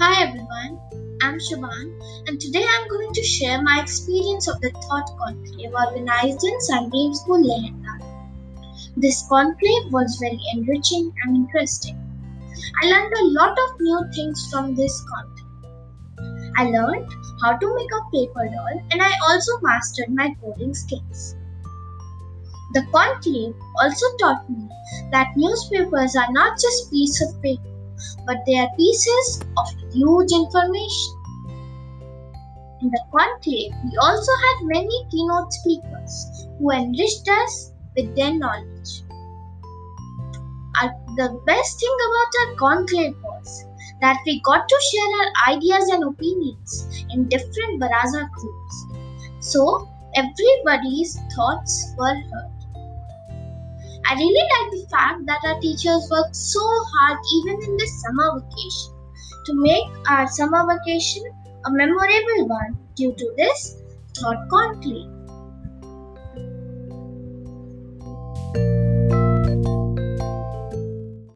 I'm Shaban, and today I'm going to share my experience of the Thought Conclave organized in Sunbeam School, Lehenna. This conclave was very enriching and interesting. I learned a lot of new things from this conclave. I learned how to make a paper doll, and I also mastered my coding skills. The conclave also taught me that newspapers are not just pieces of paper but they are pieces of huge information. In the conclave, we also had many keynote speakers who enriched us with their knowledge. Our, the best thing about our conclave was that we got to share our ideas and opinions in different Baraza groups. So, everybody's thoughts were heard. I really like the fact that our teachers worked so hard even in this summer vacation to make our summer vacation a memorable one due to this thought conclave.